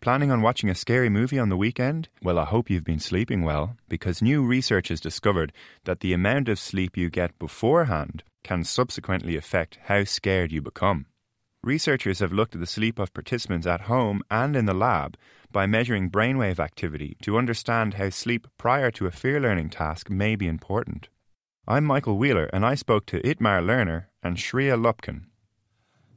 Planning on watching a scary movie on the weekend? Well, I hope you've been sleeping well, because new research has discovered that the amount of sleep you get beforehand can subsequently affect how scared you become. Researchers have looked at the sleep of participants at home and in the lab by measuring brainwave activity to understand how sleep prior to a fear learning task may be important. I'm Michael Wheeler, and I spoke to Itamar Lerner and Shira Lupkin.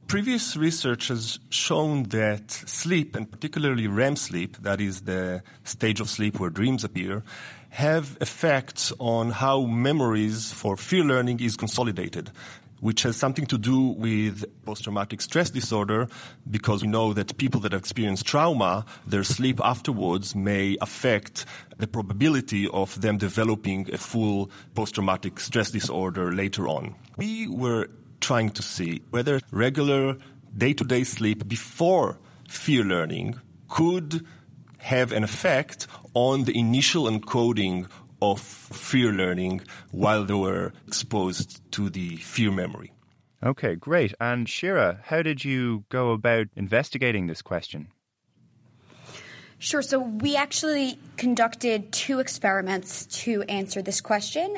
Previous research has shown that sleep, and particularly REM sleep, that is the stage of sleep where dreams appear, have effects on how memories for fear learning is consolidated which has something to do with post-traumatic stress disorder because we know that people that experience trauma, their sleep afterwards may affect the probability of them developing a full post-traumatic stress disorder later on. We were trying to see whether regular day-to-day sleep before fear learning could have an effect on the initial encoding of fear learning while they were exposed to the fear memory. Okay, great. And Shira, how did you go about investigating this question? Sure. So we actually conducted two experiments to answer this question.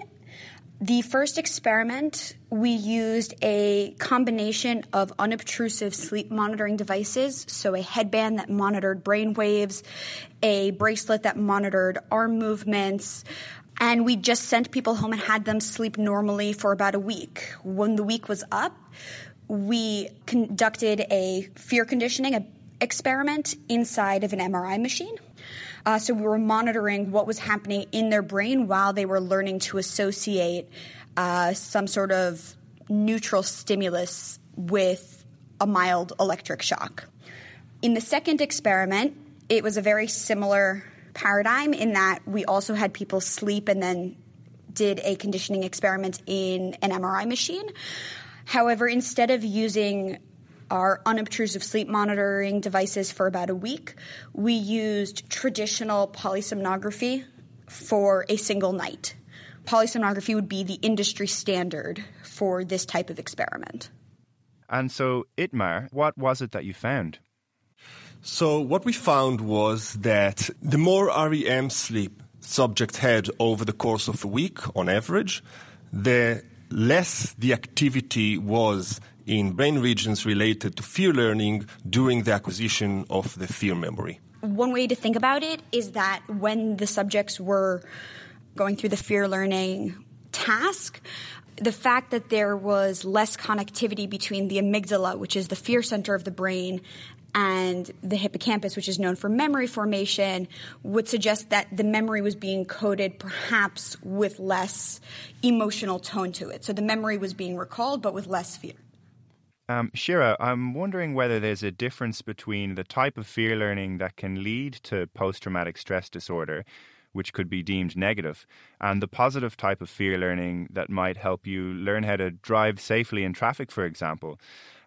The first experiment, we used a combination of unobtrusive sleep monitoring devices, so a headband that monitored brain waves, a bracelet that monitored arm movements, and we just sent people home and had them sleep normally for about a week. When the week was up, we conducted a fear conditioning experiment inside of an MRI machine. Uh, so we were monitoring what was happening in their brain while they were learning to associate uh, some sort of neutral stimulus with a mild electric shock. In the second experiment, it was a very similar paradigm in that we also had people sleep and then did a conditioning experiment in an MRI machine. However, instead of using our unobtrusive sleep monitoring devices for about a week. We used traditional polysomnography for a single night. Polysomnography would be the industry standard for this type of experiment. And so, Itamar, what was it that you found? So, what we found was that the more REM sleep subject had over the course of a week on average, the less the activity was in brain regions related to fear learning during the acquisition of the fear memory. One way to think about it is that when the subjects were going through the fear learning task, the fact that there was less connectivity between the amygdala, which is the fear center of the brain, and the hippocampus, which is known for memory formation, would suggest that the memory was being coded perhaps with less emotional tone to it. So the memory was being recalled, but with less fear. Um, Shira, I'm wondering whether there's a difference between the type of fear learning that can lead to post traumatic stress disorder, which could be deemed negative, and the positive type of fear learning that might help you learn how to drive safely in traffic, for example.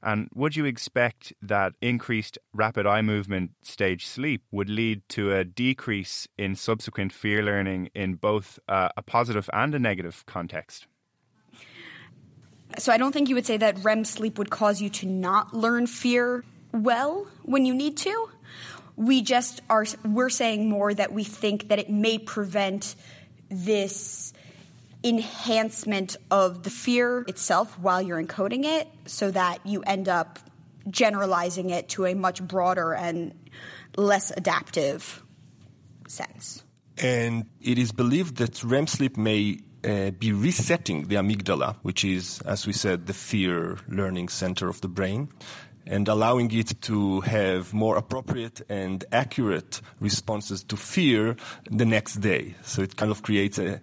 And would you expect that increased rapid eye movement stage sleep would lead to a decrease in subsequent fear learning in both uh, a positive and a negative context? So I don't think you would say that REM sleep would cause you to not learn fear well when you need to. We just are we're saying more that we think that it may prevent this enhancement of the fear itself while you're encoding it so that you end up generalizing it to a much broader and less adaptive sense. And it is believed that REM sleep may uh, be resetting the amygdala, which is, as we said, the fear learning center of the brain, and allowing it to have more appropriate and accurate responses to fear the next day. So it kind of creates a,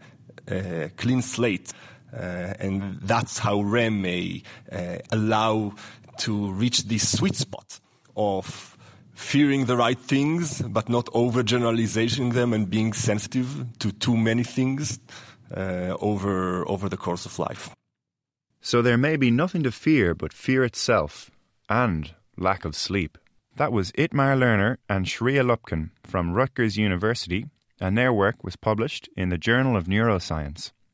a clean slate. Uh, and that's how REM may uh, allow to reach this sweet spot of fearing the right things, but not overgeneralizing them and being sensitive to too many things uh, over over the course of life. So there may be nothing to fear but fear itself and lack of sleep. That was Itamar Lerner and Shira Lupkin from Rutgers University, and their work was published in the Journal of Neuroscience.